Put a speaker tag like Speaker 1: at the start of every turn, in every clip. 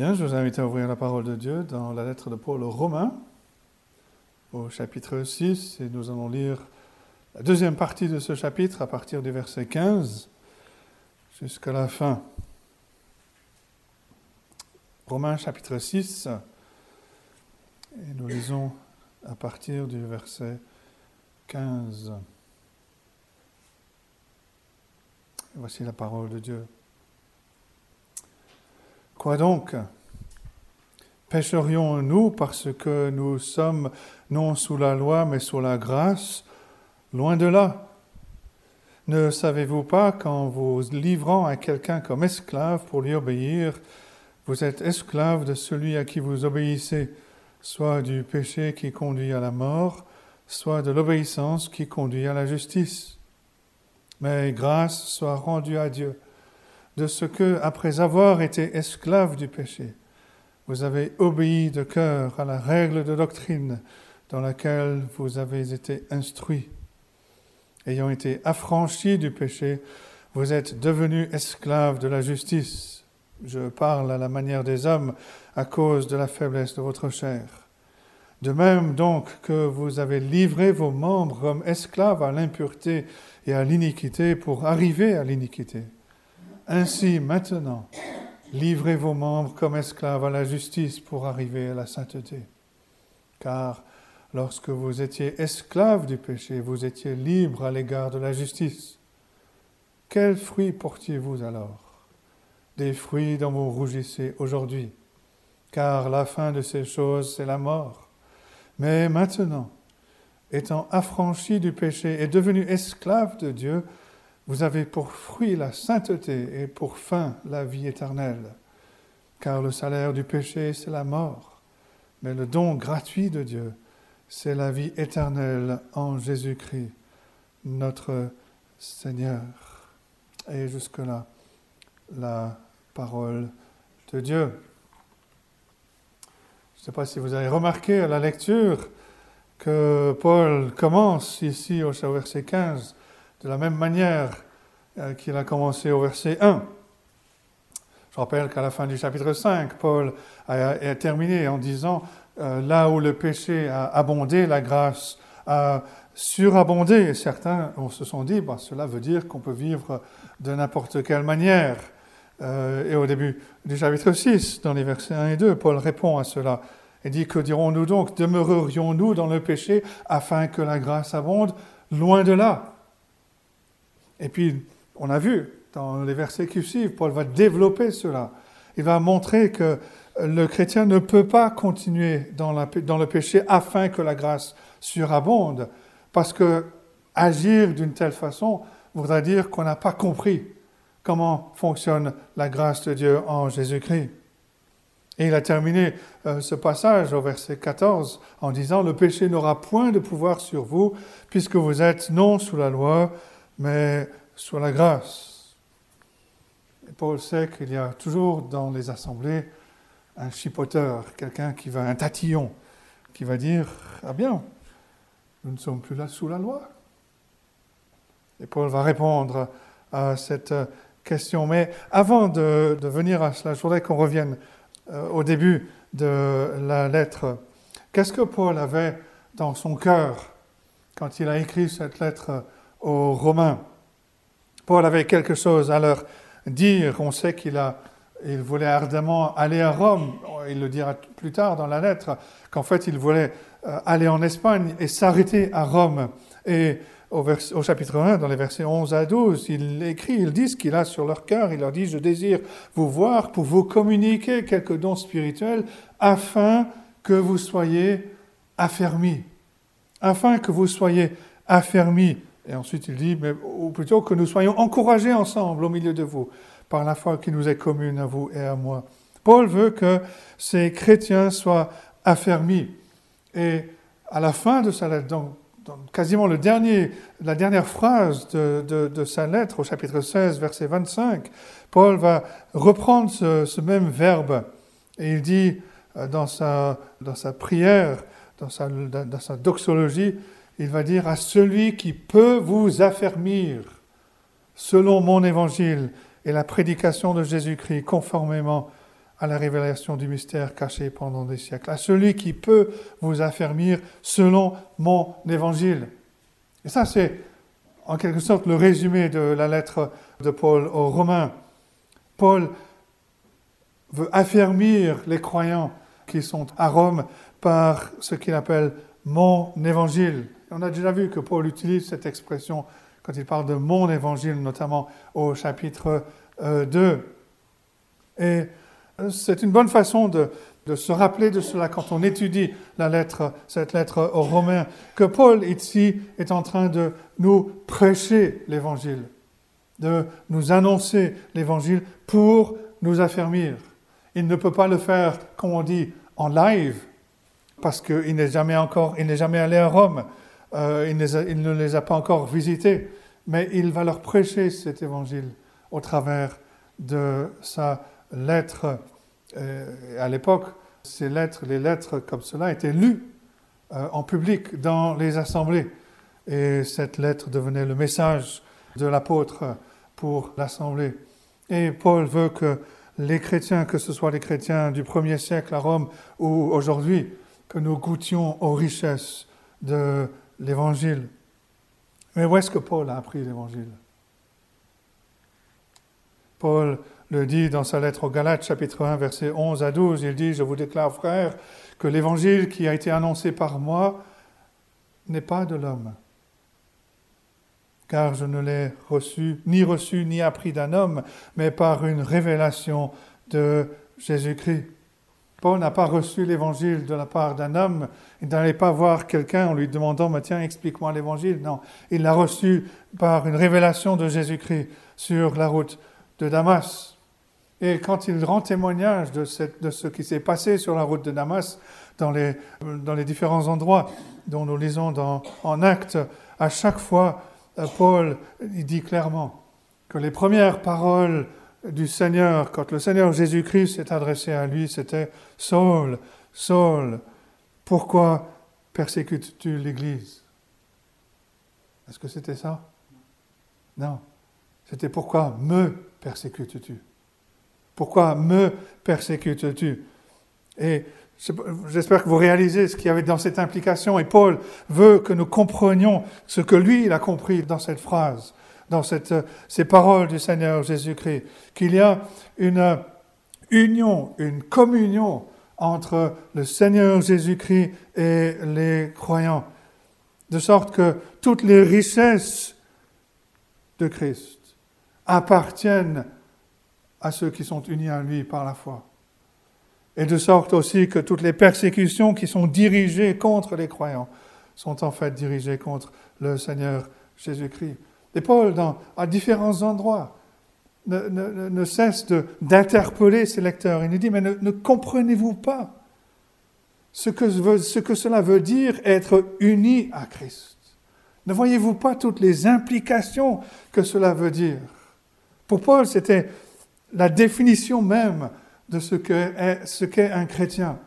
Speaker 1: Bien, je vous invite à ouvrir la parole de Dieu dans la lettre de Paul aux Romains, au chapitre 6, et nous allons lire la deuxième partie de ce chapitre à partir du verset 15 jusqu'à la fin. Romains chapitre 6, et nous lisons à partir du verset 15. voici la parole de Dieu. Quoi donc? Pécherions-nous parce que nous sommes non sous la loi mais sous la grâce? Loin de là. Ne savez-vous pas qu'en vous livrant à quelqu'un comme esclave pour lui obéir, vous êtes esclave de celui à qui vous obéissez, soit du péché qui conduit à la mort, soit de l'obéissance qui conduit à la justice? Mais grâce soit rendue à Dieu de ce que, après avoir été esclave du péché, vous avez obéi de cœur à la règle de doctrine dans laquelle vous avez été instruit. Ayant été affranchi du péché, vous êtes devenus esclaves de la justice. Je parle à la manière des hommes à cause de la faiblesse de votre chair. De même donc que vous avez livré vos membres comme esclaves à l'impureté et à l'iniquité pour arriver à l'iniquité. Ainsi, maintenant, livrez vos membres comme esclaves à la justice pour arriver à la sainteté. Car lorsque vous étiez esclaves du péché, vous étiez libres à l'égard de la justice. Quels fruits portiez-vous alors? Des fruits dont vous rougissez aujourd'hui, car la fin de ces choses, c'est la mort. Mais maintenant, étant affranchis du péché et devenus esclaves de Dieu, vous avez pour fruit la sainteté et pour fin la vie éternelle. Car le salaire du péché, c'est la mort, mais le don gratuit de Dieu, c'est la vie éternelle en Jésus-Christ, notre Seigneur. Et jusque-là, la parole de Dieu. Je ne sais pas si vous avez remarqué à la lecture que Paul commence ici au verset 15 de la même manière euh, qu'il a commencé au verset 1. Je rappelle qu'à la fin du chapitre 5, Paul a, terminé en disant, euh, là où le péché a abondé, la grâce a surabondé. Et certains se sont dit, bah, cela veut dire qu'on peut vivre de n'importe quelle manière. Euh, et au début du chapitre 6, dans les versets 1 et 2, Paul répond à cela et dit, que dirons-nous donc? Demeurerions-nous dans le péché afin que la grâce abonde? Loin de là. Et puis, on a vu dans les versets qui suivent, Paul va développer cela. Il va montrer que le chrétien ne peut pas continuer dans, le péché afin que la grâce surabonde, parce que agir d'une telle façon voudrait dire qu'on n'a pas compris comment fonctionne la grâce de Dieu en Jésus-Christ. Et il a terminé euh, ce passage au verset 14 en disant, Le péché n'aura point de pouvoir sur vous, puisque vous êtes non sous la loi, mais sur la grâce. Paul sait qu'il y a toujours dans les assemblées un chipoteur, quelqu'un qui va, un tatillon, qui va dire Ah bien, nous ne sommes plus là sous la loi. Et Paul va répondre à cette question. Mais avant de, venir à cela, je voudrais qu'on revienne euh, au début de la lettre. Qu'est-ce que Paul avait dans son cœur quand il a écrit cette lettre aux Romains. Paul avait quelque chose à leur dire. On sait qu'il a, il voulait ardemment aller à Rome. Il le dira plus tard dans la lettre qu'en fait il voulait euh, aller en Espagne et s'arrêter à Rome. Et au, au, chapitre 1, dans les versets 11 à 12, il écrit, il dit ce qu'il a sur leur cœur. Il leur dit, je désire vous voir pour vous communiquer quelques dons spirituels afin que vous soyez affermis. Afin que vous soyez affermis. Et ensuite il dit, mais, ou plutôt que nous soyons encouragés ensemble au milieu de vous, par la foi qui nous est commune à vous et à moi. Paul veut que ces chrétiens soient affermis. Et à la fin de sa lettre, dans, quasiment le dernier, la dernière phrase de, sa lettre, au chapitre 16, verset 25, Paul va reprendre ce, même verbe et il dit euh, dans sa, dans sa prière, dans sa, dans sa doxologie, il va dire à celui qui peut vous affermir selon mon évangile et la prédication de Jésus-Christ conformément à la révélation du mystère caché pendant des siècles, à celui qui peut vous affermir selon mon évangile. Et ça, c'est en quelque sorte le résumé de la lettre de Paul aux Romains. Paul veut affermir les croyants qui sont à Rome par ce qu'il appelle mon évangile. On a déjà vu que Paul utilise cette expression quand il parle de mon évangile, notamment au chapitre 2. Euh, Et euh, c'est une bonne façon de, se rappeler de cela quand on étudie cette lettre aux Romains, que Paul ici est en train de nous prêcher l'évangile, de nous annoncer l'évangile pour nous affermir. Il ne peut pas le faire, comme on dit, en live, parce qu'il n'est jamais encore, il n'est jamais allé à Rome, euh, il, ne les a pas encore visités, mais il va leur prêcher cet évangile au travers de sa lettre à l'époque, ces lettres, les lettres comme cela étaient lues euh, en public dans les assemblées. Et cette lettre devenait le message de l'apôtre pour l'assemblée. Et Paul veut que les chrétiens, que ce soit les chrétiens du premier siècle à Rome ou aujourd'hui, que nous goûtions aux richesses de l'évangile. Mais où est-ce que Paul a appris l'évangile? Paul le dit dans sa lettre aux Galates, chapitre 1, versets 11 à 12. Il dit, je vous déclare, frère, que l'évangile qui a été annoncé par moi n'est pas de l'homme. Car je ne l'ai reçu, ni reçu, ni appris d'un homme, mais par une révélation de Jésus-Christ. Paul n'a pas reçu l'évangile de la part d'un homme. Il n'allait pas voir quelqu'un en lui demandant, tiens, explique-moi l'évangile. Non, il l'a reçu par une révélation de Jésus-Christ sur la route de Damas. Et quand il rend témoignage de, ce qui s'est passé sur la route de Damas, dans les, différents endroits dont nous lisons dans, en actes, à chaque fois, euh, Paul dit clairement que les premières paroles du Seigneur, quand le Seigneur Jésus-Christ s'est adressé à lui, c'était Saul, Saul, pourquoi persécutes-tu l'Église? Est-ce que c'était ça? Non. C'était pourquoi me persécutes-tu? Pourquoi me persécutes-tu? Et j'espère que vous réalisez ce qu'il y avait dans cette implication. Et Paul veut que nous comprenions ce que lui, il a compris dans cette phrase, dans cette, ces paroles du Seigneur Jésus-Christ, qu'il y a une union, une communion entre le Seigneur Jésus-Christ et les croyants, de sorte que toutes les richesses de Christ appartiennent à ceux qui sont unis à lui par la foi. Et de sorte aussi que toutes les persécutions qui sont dirigées contre les croyants sont en fait dirigées contre le Seigneur Jésus-Christ. Et Paul, à différents endroits, ne, cesse d'interpeller ses lecteurs. Il nous dit, mais ne, comprenez-vous pas ce que cela veut dire être uni à Christ? Ne voyez-vous pas toutes les implications que cela veut dire? Pour Paul, c'était la définition même de ce qu'est un chrétien.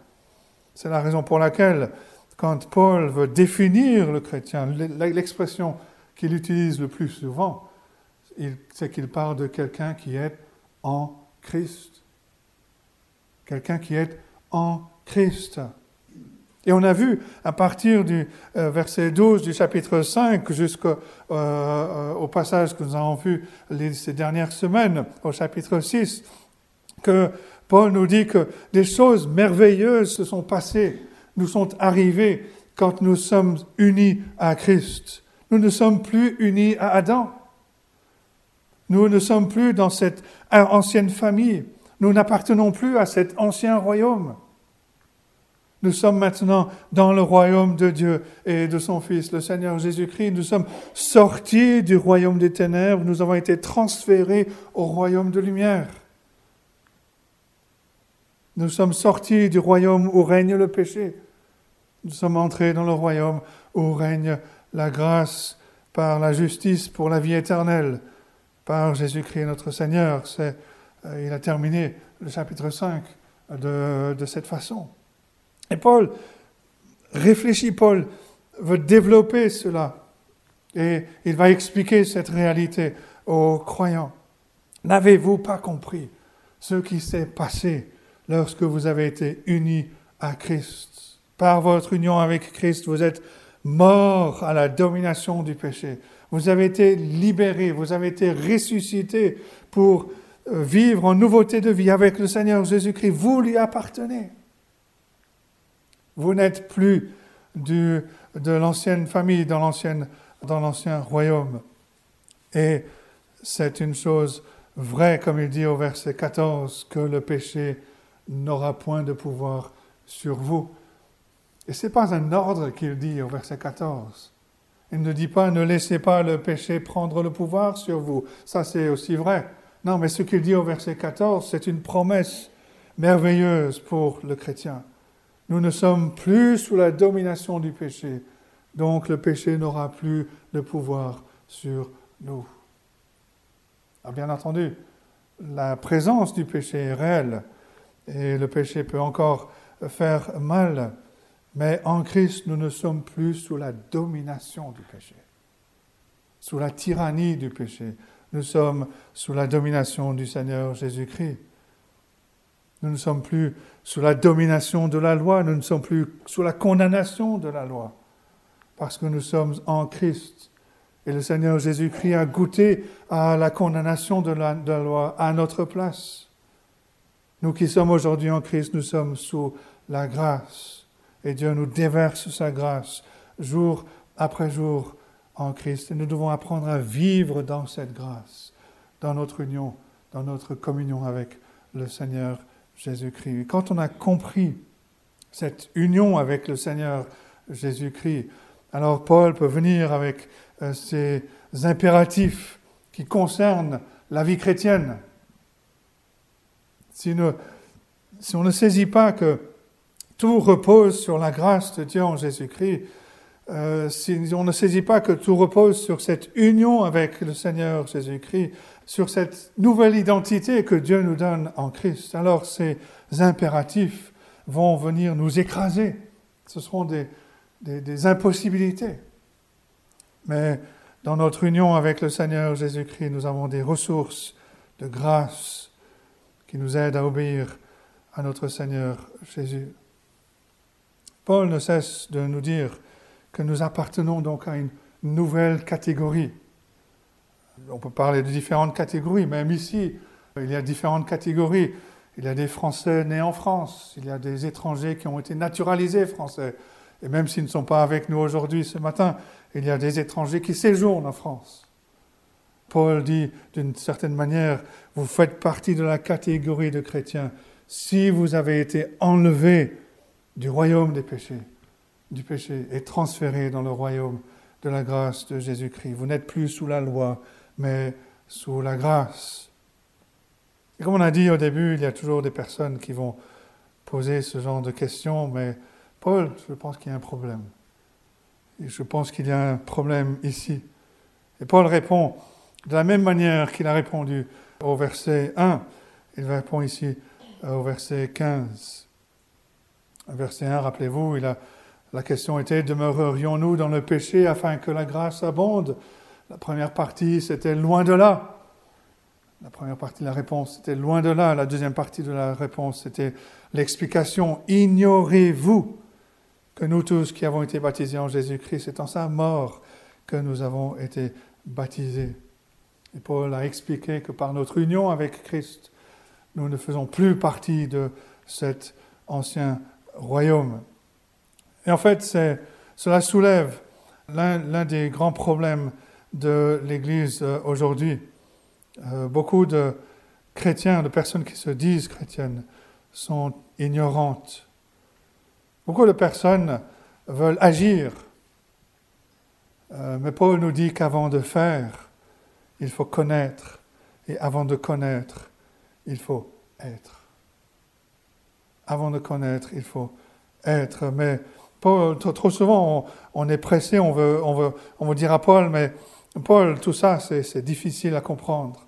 Speaker 1: C'est la raison pour laquelle, quand Paul veut définir le chrétien, l'expression qu'il utilise le plus souvent, c'est qu'il parle de quelqu'un qui est en Christ. Quelqu'un qui est en Christ. Et on a vu à partir du euh, verset 12 du chapitre 5 jusqu'au euh, euh, passage que nous avons vu ces dernières semaines, au chapitre 6, que Paul nous dit que des choses merveilleuses se sont passées, nous sont arrivées quand nous sommes unis à Christ. Nous ne sommes plus unis à Adam. Nous ne sommes plus dans cette ancienne famille. Nous n'appartenons plus à cet ancien royaume. Nous sommes maintenant dans le royaume de Dieu et de son Fils, le Seigneur Jésus-Christ. Nous sommes sortis du royaume des ténèbres. Nous avons été transférés au royaume de lumière. Nous sommes sortis du royaume où règne le péché. Nous sommes entrés dans le royaume où règne la grâce par la justice pour la vie éternelle, par Jésus-Christ notre Seigneur. C'est, euh, il a terminé le chapitre 5 de, de cette façon. Et Paul réfléchit, Paul veut développer cela. Et il va expliquer cette réalité aux croyants. N'avez-vous pas compris ce qui s'est passé lorsque vous avez été unis à Christ? Par votre union avec Christ, vous êtes morts à la domination du péché. Vous avez été libérés, vous avez été ressuscités pour euh, vivre en nouveauté de vie avec le Seigneur Jésus-Christ. Vous lui appartenez. Vous n'êtes plus du, de l'ancienne famille, dans, dans l'ancien royaume. Et c'est une chose vraie, comme il dit au verset 14, que le péché n'aura point de pouvoir sur vous. Et ce n'est pas un ordre qu'il dit au verset 14. Il ne dit pas ne laissez pas le péché prendre le pouvoir sur vous. Ça, c'est aussi vrai. Non, mais ce qu'il dit au verset 14, c'est une promesse merveilleuse pour le chrétien. Nous ne sommes plus sous la domination du péché, donc le péché n'aura plus de pouvoir sur nous. Ah, bien entendu, la présence du péché est réelle et le péché peut encore faire mal, mais en Christ, nous ne sommes plus sous la domination du péché, sous la tyrannie du péché. Nous sommes sous la domination du Seigneur Jésus-Christ. Nous ne sommes plus sous la domination de la loi, nous ne sommes plus sous la condamnation de la loi, parce que nous sommes en Christ. Et le Seigneur Jésus-Christ a goûté à la condamnation de la, loi à notre place. Nous qui sommes aujourd'hui en Christ, nous sommes sous la grâce. Et Dieu nous déverse sa grâce jour après jour en Christ. Et nous devons apprendre à vivre dans cette grâce, dans notre union, dans notre communion avec le Seigneur Jésus-Christ. Quand on a compris cette union avec le Seigneur Jésus-Christ, alors Paul peut venir avec euh, ces impératifs qui concernent la vie chrétienne. Si, on ne saisit pas que tout repose sur la grâce de Dieu en Jésus-Christ, euh, si on ne saisit pas que tout repose sur cette union avec le Seigneur Jésus-Christ, sur cette nouvelle identité que Dieu nous donne en Christ, alors ces impératifs vont venir nous écraser. Ce seront des, des impossibilités. Mais dans notre union avec le Seigneur Jésus-Christ, nous avons des ressources de grâce qui nous aident à obéir à notre Seigneur Jésus. Paul ne cesse de nous dire que nous appartenons donc à une nouvelle catégorie. On peut parler de différentes catégories, même ici, il y a différentes catégories. Il y a des Français nés en France, il y a des étrangers qui ont été naturalisés français, et même s'ils ne sont pas avec nous aujourd'hui ce matin, il y a des étrangers qui séjournent en France. Paul dit d'une certaine manière, vous faites partie de la catégorie de chrétiens si vous avez été enlevés du royaume des péchés, du péché, et transférés dans le royaume de la grâce de Jésus-Christ. Vous n'êtes plus sous la loi, mais sous la grâce. Et comme on a dit au début, il y a toujours des personnes qui vont poser ce genre de questions, mais Paul, je pense qu'il y a un problème. Et je pense qu'il y a un problème ici. Et Paul répond de la même manière qu'il a répondu au verset 1. Il répond ici euh, au verset 15. Verset 1, rappelez-vous, la question était demeurerions-nous dans le péché afin que la grâce abonde? La première partie, c'était loin de là. La première partie de la réponse, c'était loin de là. La deuxième partie de la réponse, c'était l'explication. Ignorez-vous que nous tous qui avons été baptisés en Jésus-Christ, c'est en sa mort que nous avons été baptisés. Et Paul a expliqué que par notre union avec Christ, nous ne faisons plus partie de cet ancien royaume. Et en fait, cela soulève l'un des grands problèmes de l'Église euh, aujourd'hui. Euh, beaucoup de chrétiens, de personnes qui se disent chrétiennes, sont ignorantes Beaucoup de personnes veulent agir, euh, mais Paul nous dit qu'avant de faire, il faut connaître, et avant de connaître, il faut être. Avant de connaître, il faut être. Mais Paul, trop souvent, on, est pressé, on veut, on, veut, on veut dire à Paul, mais Paul, tout ça, c'est difficile à comprendre.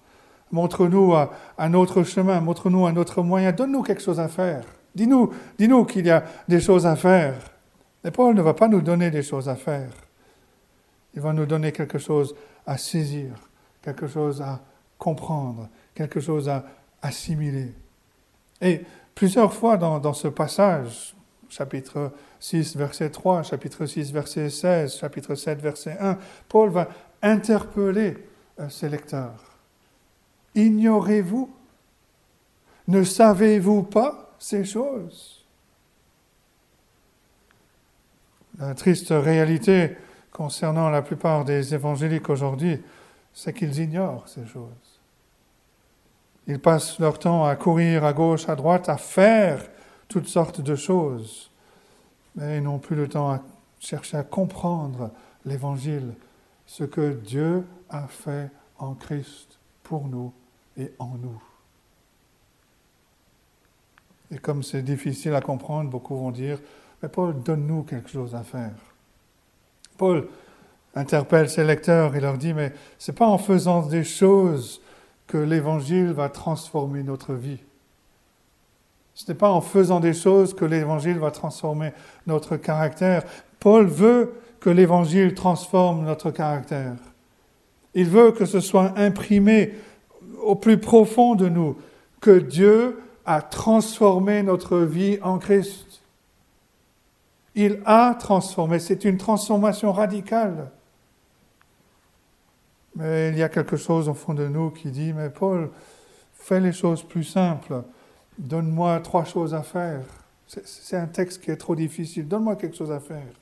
Speaker 1: Montre-nous un autre chemin, montre-nous un autre moyen, donne-nous quelque chose à faire. Dis-nous, dis-nous qu'il y a des choses à faire. Et Paul ne va pas nous donner des choses à faire. Il va nous donner quelque chose à saisir, quelque chose à comprendre, quelque chose à assimiler. Et Plusieurs fois dans, ce passage, chapitre 6, verset 3, chapitre 6, verset 16, chapitre 7, verset 1, Paul va interpeller euh, ses lecteurs. Ignorez-vous? Ne savez-vous pas ces choses? La triste réalité concernant la plupart des évangéliques aujourd'hui, c'est qu'ils ignorent ces choses. Ils passent leur temps à courir à gauche, à droite, à faire toutes sortes de choses, mais ils n'ont plus le temps à chercher à comprendre l'Évangile, ce que Dieu a fait en Christ pour nous et en nous. Et comme c'est difficile à comprendre, beaucoup vont dire, mais Paul, donne-nous quelque chose à faire. Paul interpelle ses lecteurs et leur dit, mais ce n'est pas en faisant des choses que l'Évangile va transformer notre vie. Ce n'est pas en faisant des choses que l'Évangile va transformer notre caractère. Paul veut que l'Évangile transforme notre caractère. Il veut que ce soit imprimé au plus profond de nous, que Dieu a transformé notre vie en Christ. Il a transformé, c'est une transformation radicale. Mais il y a quelque chose au fond de nous qui dit, mais Paul, fais les choses plus simples, donne-moi trois choses à faire. C'est un texte qui est trop difficile, donne-moi quelque chose à faire.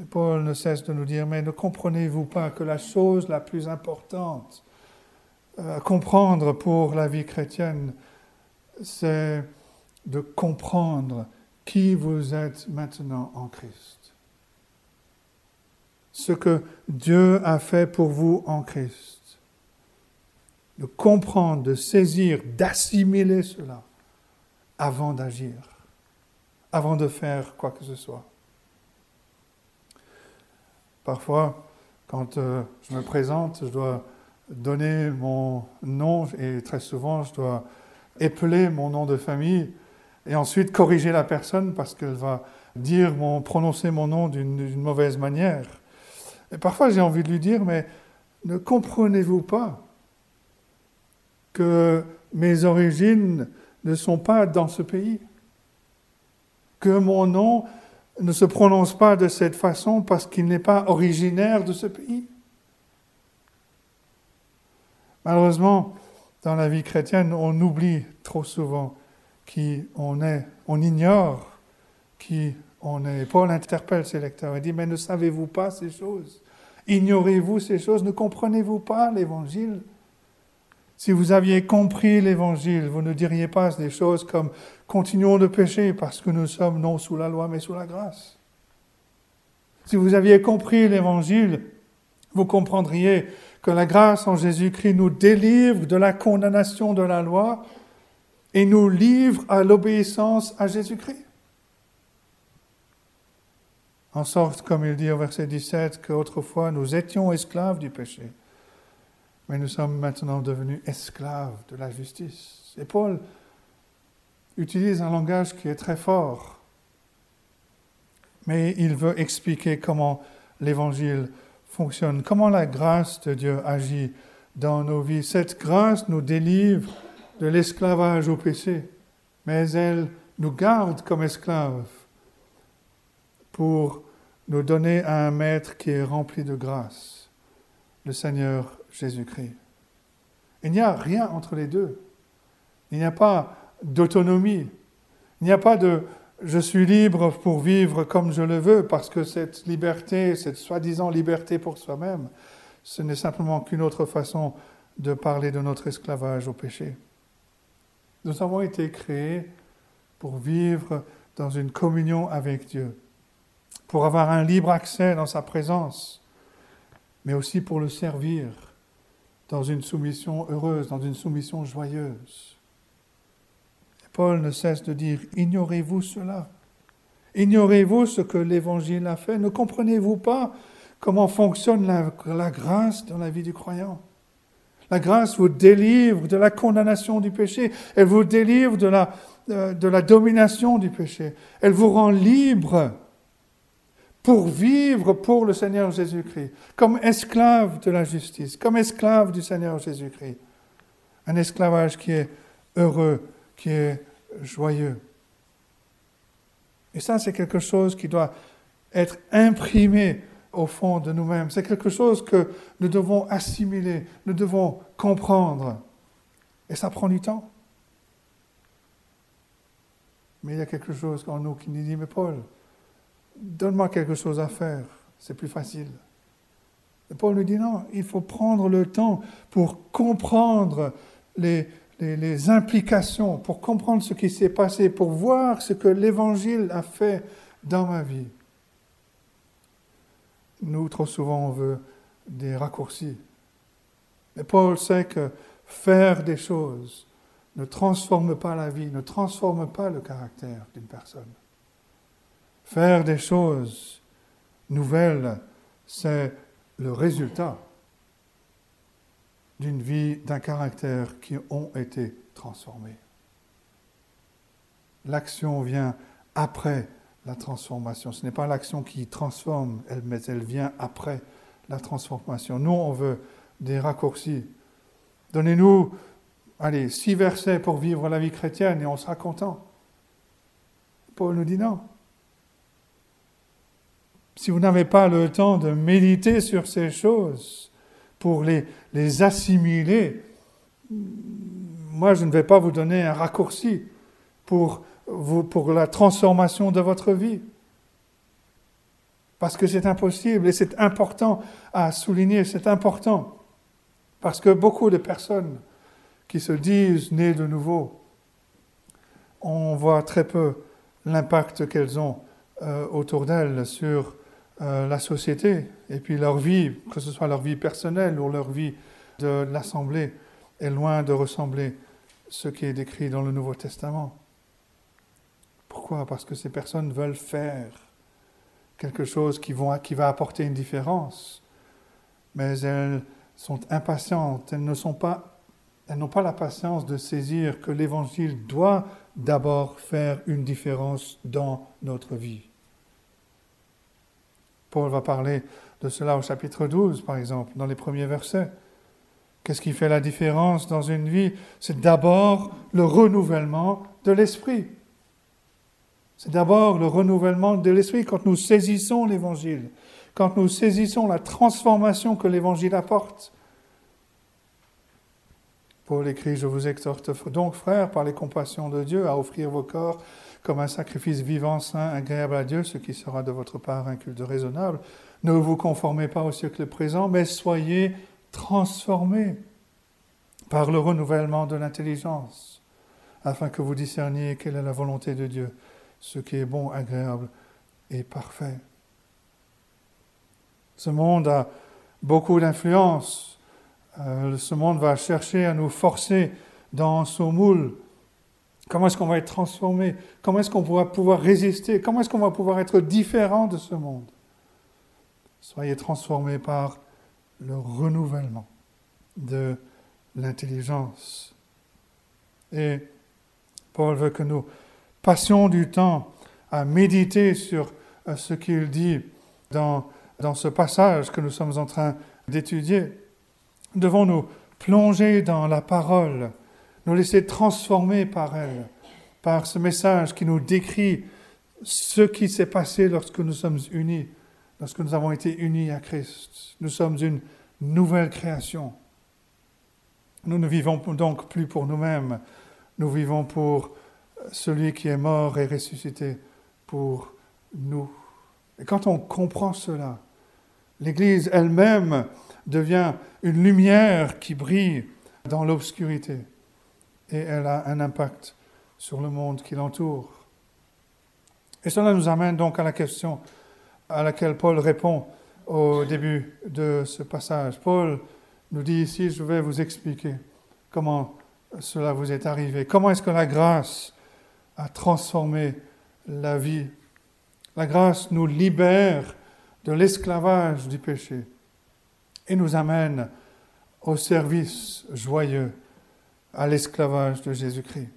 Speaker 1: Et Paul ne cesse de nous dire, mais ne comprenez-vous pas que la chose la plus importante à comprendre pour la vie chrétienne, c'est de comprendre qui vous êtes maintenant en Christ. Ce que Dieu a fait pour vous en Christ. De comprendre, de saisir, d'assimiler cela avant d'agir, avant de faire quoi que ce soit. Parfois, quand euh, je me présente, je dois donner mon nom et très souvent je dois épeler mon nom de famille et ensuite corriger la personne parce qu'elle va dire mon, prononcer mon nom d'une mauvaise manière. Et parfois j'ai envie de lui dire, mais ne comprenez-vous pas que mes origines ne sont pas dans ce pays? Que mon nom ne se prononce pas de cette façon parce qu'il n'est pas originaire de ce pays? Malheureusement, dans la vie chrétienne, on oublie trop souvent qui on est, on ignore qui Paul interpelle ses lecteurs et dit, mais ne savez-vous pas ces choses? Ignorez-vous ces choses? Ne comprenez-vous pas l'Évangile? Si vous aviez compris l'Évangile, vous ne diriez pas des choses comme continuons de pécher parce que nous sommes non sous la loi mais sous la grâce. Si vous aviez compris l'Évangile, vous comprendriez que la grâce en Jésus-Christ nous délivre de la condamnation de la loi et nous livre à l'obéissance à Jésus-Christ. En sorte, comme il dit au verset 17, qu'autrefois nous étions esclaves du péché, mais nous sommes maintenant devenus esclaves de la justice. Et Paul utilise un langage qui est très fort, mais il veut expliquer comment l'évangile fonctionne, comment la grâce de Dieu agit dans nos vies. Cette grâce nous délivre de l'esclavage au péché, mais elle nous garde comme esclaves pour nous donner à un maître qui est rempli de grâce, le Seigneur Jésus-Christ. Il n'y a rien entre les deux. Il n'y a pas d'autonomie. Il n'y a pas de je suis libre pour vivre comme je le veux, parce que cette liberté, cette soi-disant liberté pour soi-même, ce n'est simplement qu'une autre façon de parler de notre esclavage au péché. Nous avons été créés pour vivre dans une communion avec Dieu, pour avoir un libre accès dans sa présence, mais aussi pour le servir dans une soumission heureuse, dans une soumission joyeuse. Et Paul ne cesse de dire, ignorez-vous cela? Ignorez-vous ce que l'Évangile a fait? Ne comprenez-vous pas comment fonctionne la, la grâce dans la vie du croyant? La grâce vous délivre de la condamnation du péché. Elle vous délivre de la, euh, de la domination du péché. Elle vous rend libre pour vivre pour le Seigneur Jésus-Christ, comme esclave de la justice, comme esclave du Seigneur Jésus-Christ. Un esclavage qui est heureux, qui est joyeux. Et ça, c'est quelque chose qui doit être imprimé au fond de nous-mêmes. C'est quelque chose que nous devons assimiler, nous devons comprendre. Et ça prend du temps. Mais il y a quelque chose en nous qui nous dit, mais Paul, donne-moi quelque chose à faire, c'est plus facile. Et Paul nous dit, non, il faut prendre le temps pour comprendre les, implications, pour comprendre ce qui s'est passé, pour voir ce que l'Évangile a fait dans ma vie. Nous, trop souvent, on veut des raccourcis. Mais Paul sait que faire des choses ne transforme pas la vie, ne transforme pas le caractère d'une personne. Faire des choses nouvelles, c'est le résultat d'une vie, d'un caractère qui ont été transformés. L'action vient après la transformation. Ce n'est pas l'action qui transforme, mais elle vient après la transformation. Nous, on veut des raccourcis. Donnez-nous, allez, six versets pour vivre la vie chrétienne et on sera content. Paul nous dit non. Si vous n'avez pas le temps de méditer sur ces choses, pour les, les assimiler, moi je ne vais pas vous donner un raccourci pour, vous, pour la transformation de votre vie. Parce que c'est impossible et c'est important à souligner, c'est important. Parce que beaucoup de personnes qui se disent nées de nouveau, on voit très peu l'impact qu'elles ont euh, autour d'elles sur euh, la société et puis leur vie, que ce soit leur vie personnelle ou leur vie de l'Assemblée, est loin de ressembler ce qui est décrit dans le Nouveau Testament. Pourquoi? Parce que ces personnes veulent faire quelque chose qui, va apporter une différence, mais elles sont impatientes, elles n'ont pas la patience de saisir que l'Évangile doit d'abord faire une différence dans notre vie. Paul va parler de cela au chapitre 12, par exemple, dans les premiers versets. Qu'est-ce qui fait la différence dans une vie? C'est d'abord le renouvellement de l'esprit. C'est d'abord le renouvellement de l'esprit quand nous saisissons l'évangile, quand nous saisissons la transformation que l'évangile apporte. Paul écrit, je vous exhorte donc, frères, par les compassions de Dieu, à offrir vos corps comme un sacrifice vivant, saint, agréable à Dieu, ce qui sera de votre part un culte raisonnable. Ne vous conformez pas au siècle présent, mais soyez transformés par le renouvellement de l'intelligence, afin que vous discerniez quelle est la volonté de Dieu, ce qui est bon, agréable et parfait. Ce monde a beaucoup d'influence. Euh, ce monde va chercher à nous forcer dans son moule Comment est-ce qu'on va être transformé? Comment est-ce qu'on va pouvoir résister? Comment est-ce qu'on va pouvoir être différent de ce monde? Soyez transformés par le renouvellement de l'intelligence. Et Paul veut que nous passions du temps à méditer sur euh, ce qu'il dit dans, dans ce passage que nous sommes en train d'étudier. Devons nous plonger dans la parole nous laisser transformer par elle, par ce message qui nous décrit ce qui s'est passé lorsque nous sommes unis, lorsque nous avons été unis à Christ. Nous sommes une nouvelle création. Nous ne vivons donc plus pour nous-mêmes, nous vivons pour celui qui est mort et ressuscité pour nous. Et quand on comprend cela, l'Église elle-même devient une lumière qui brille dans l'obscurité et elle a un impact sur le monde qui l'entoure. Et cela nous amène donc à la question à laquelle Paul répond au début de ce passage. Paul nous dit ici, je vais vous expliquer comment cela vous est arrivé, comment est-ce que la grâce a transformé la vie? La grâce nous libère de l'esclavage du péché et nous amène au service joyeux à l'esclavage de Jésus-Christ.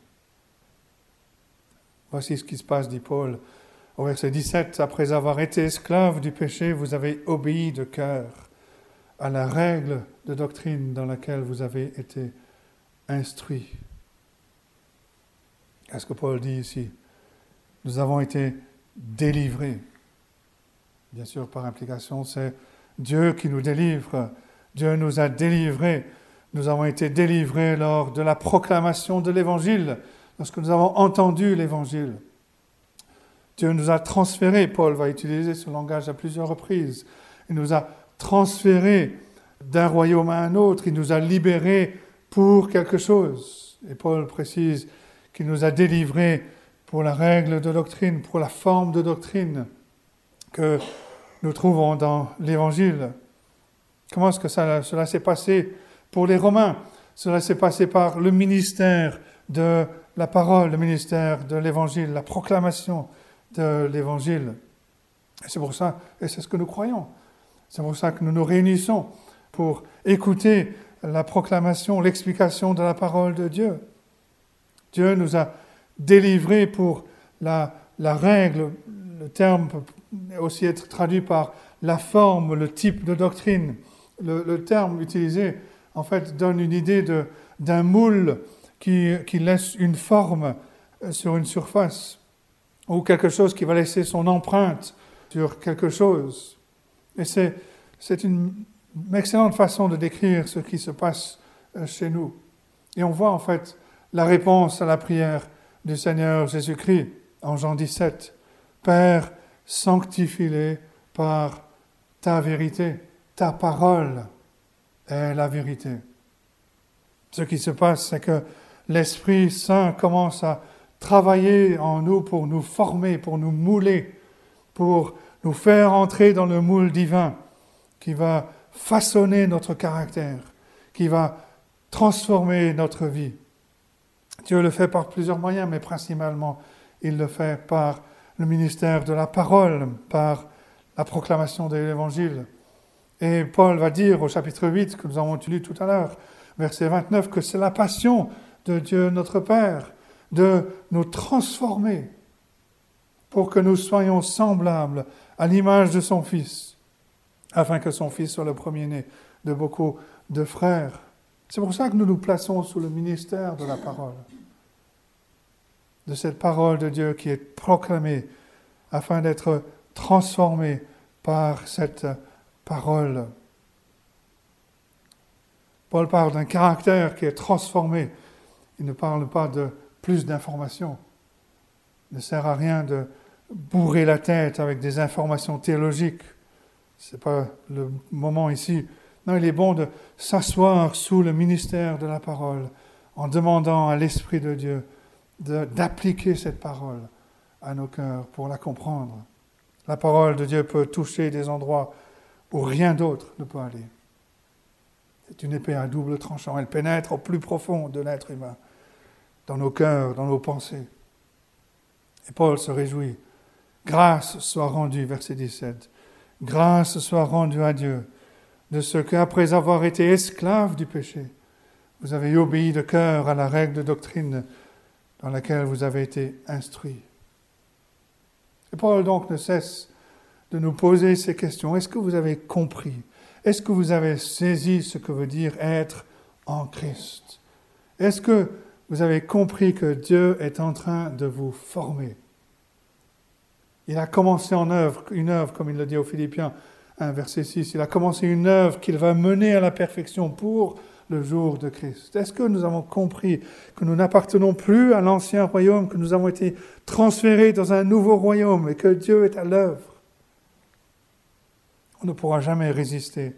Speaker 1: Voici ce qui se passe, dit Paul au verset 17. Après avoir été esclave du péché, vous avez obéi de cœur à la règle de doctrine dans laquelle vous avez été instruit. Qu'est-ce que Paul dit ici? Nous avons été délivrés. Bien sûr, par implication, c'est Dieu qui nous délivre. Dieu nous a délivrés. Nous avons été délivrés lors de la proclamation de l'Évangile, lorsque nous avons entendu l'Évangile. Dieu nous a transférés, Paul va utiliser ce langage à plusieurs reprises. Il nous a transférés d'un royaume à un autre, il nous a libérés pour quelque chose. Et Paul précise qu'il nous a délivrés pour la règle de doctrine, pour la forme de doctrine que nous trouvons dans l'Évangile. Comment est-ce que cela s'est passé pour les Romains Cela s'est passé par le ministère de la parole, le ministère de l'Évangile, la proclamation de l'Évangile? Et c'est pour ça, et c'est ce que nous croyons. C'est pour ça que nous nous réunissons pour écouter la proclamation, l'explication de la parole de Dieu. Dieu nous a délivrés pour la, règle, le terme peut aussi être traduit par la forme, le type de doctrine. Le terme utilisé, en fait, donne une idée d'un moule qui, laisse une forme sur une surface ou quelque chose qui va laisser son empreinte sur quelque chose. Et c'est, c'est une excellente façon de décrire ce qui se passe euh, chez nous. Et on voit en fait la réponse à la prière du Seigneur Jésus-Christ en Jean 17. Père, sanctifie-les par ta vérité, ta parole est la vérité. Ce qui se passe, c'est que l'Esprit Saint commence à travailler en nous pour nous former, pour nous mouler, pour nous faire entrer dans le moule divin qui va façonner notre caractère, qui va transformer notre vie. Dieu le fait par plusieurs moyens, mais principalement, il le fait par le ministère de la parole, par la proclamation de l'Évangile. Et Paul va dire au chapitre 8, que nous avons lu tout à l'heure, verset 29, que c'est la passion de Dieu notre Père de nous transformer pour que nous soyons semblables à l'image de son Fils, afin que son Fils soit le premier-né de beaucoup de frères. C'est pour ça que nous nous plaçons sous le ministère de la parole, de cette parole de Dieu qui est proclamée afin d'être transformée par cette parole. Paul parle d'un caractère qui est transformé. Il ne parle pas de plus d'informations. Il ne sert à rien de bourrer la tête avec des informations théologiques. Ce n'est pas le moment ici. Non, il est bon de s'asseoir sous le ministère de la parole en demandant à l'Esprit de Dieu d'appliquer cette parole à nos cœurs pour la comprendre. La parole de Dieu peut toucher des endroits où rien d'autre ne peut aller. C'est une épée à double tranchant. Elle pénètre au plus profond de l'être humain dans nos cœurs, dans nos pensées. Et Paul se réjouit. Grâce soit rendue, verset 17. Grâce soit rendue à Dieu de ce qu'après avoir été esclave du péché, vous avez obéi de cœur à la règle de doctrine dans laquelle vous avez été instruit. Et Paul donc ne cesse de nous poser ces questions. Est-ce que vous avez compris? Est-ce que vous avez saisi ce que veut dire être en Christ? Est-ce que vous avez compris que Dieu est en train de vous former? Il a commencé en œuvre, une œuvre, comme il le dit aux Philippiens 1, verset 6, il a commencé une œuvre qu'il va mener à la perfection pour le jour de Christ. Est-ce que nous avons compris que nous n'appartenons plus à l'ancien royaume, que nous avons été transférés dans un nouveau royaume et que Dieu est à l'œuvre? On ne pourra jamais résister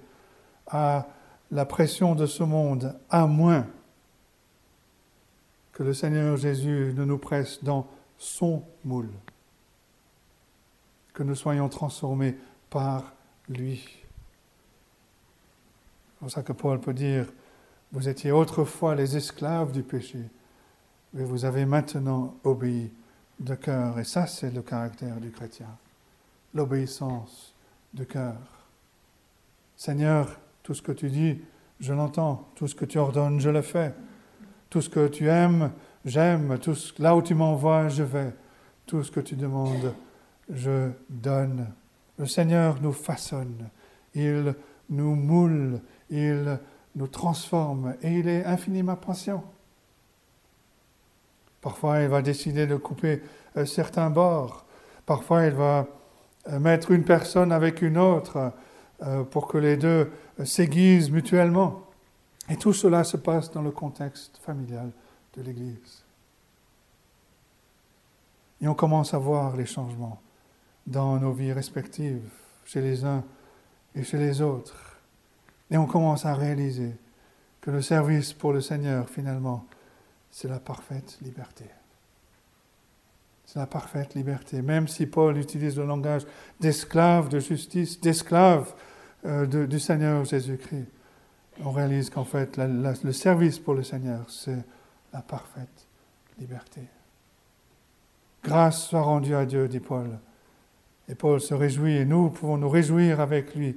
Speaker 1: à la pression de ce monde, à moins que le Seigneur Jésus ne nous presse dans son moule, que nous soyons transformés par lui. C'est pour ça que Paul peut dire, vous étiez autrefois les esclaves du péché, mais vous avez maintenant obéi de cœur. Et ça, c'est le caractère du chrétien, l'obéissance de cœur. Seigneur, tout ce que tu dis, je l'entends, tout ce que tu ordonnes, je le fais. Tout ce que tu aimes, j'aime. Tout là où tu m'envoies, je vais. Tout ce que tu demandes, je donne. Le Seigneur nous façonne. Il nous moule. Il nous transforme. Et il est infiniment patient. Parfois, il va décider de couper euh, certains bords. Parfois, il va mettre une personne avec une autre euh, pour que les deux s'aiguisent mutuellement. Et tout cela se passe dans le contexte familial de l'Église. Et on commence à voir les changements dans nos vies respectives, chez les uns et chez les autres. Et on commence à réaliser que le service pour le Seigneur, finalement, c'est la parfaite liberté. C'est la parfaite liberté. Même si Paul utilise le langage d'esclave de justice, d'esclave euh, du Seigneur Jésus-Christ, on réalise qu'en fait, le service pour le Seigneur, c'est la parfaite liberté. Grâce soit rendue à Dieu, dit Paul. Et Paul se réjouit, et nous pouvons nous réjouir avec lui.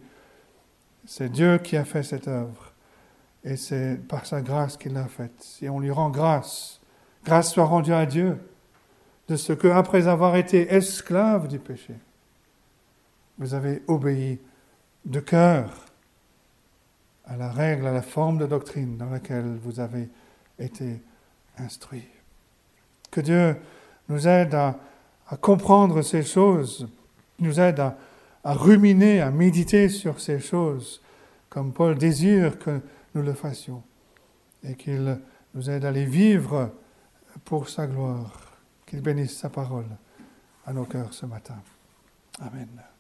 Speaker 1: C'est Dieu qui a fait cette œuvre, et c'est par sa grâce qu'il l'a faite. Et on lui rend grâce. Grâce soit rendue à Dieu de ce que, après avoir été esclave du péché, vous avez obéi de cœur à la règle, à la forme de doctrine dans laquelle vous avez été instruit. Que Dieu nous aide à, comprendre ces choses, nous aide à, à, ruminer, à méditer sur ces choses, comme Paul désire que nous le fassions, et qu'il nous aide à les vivre pour sa gloire. Qu'il bénisse sa parole à nos cœurs ce matin. Amen.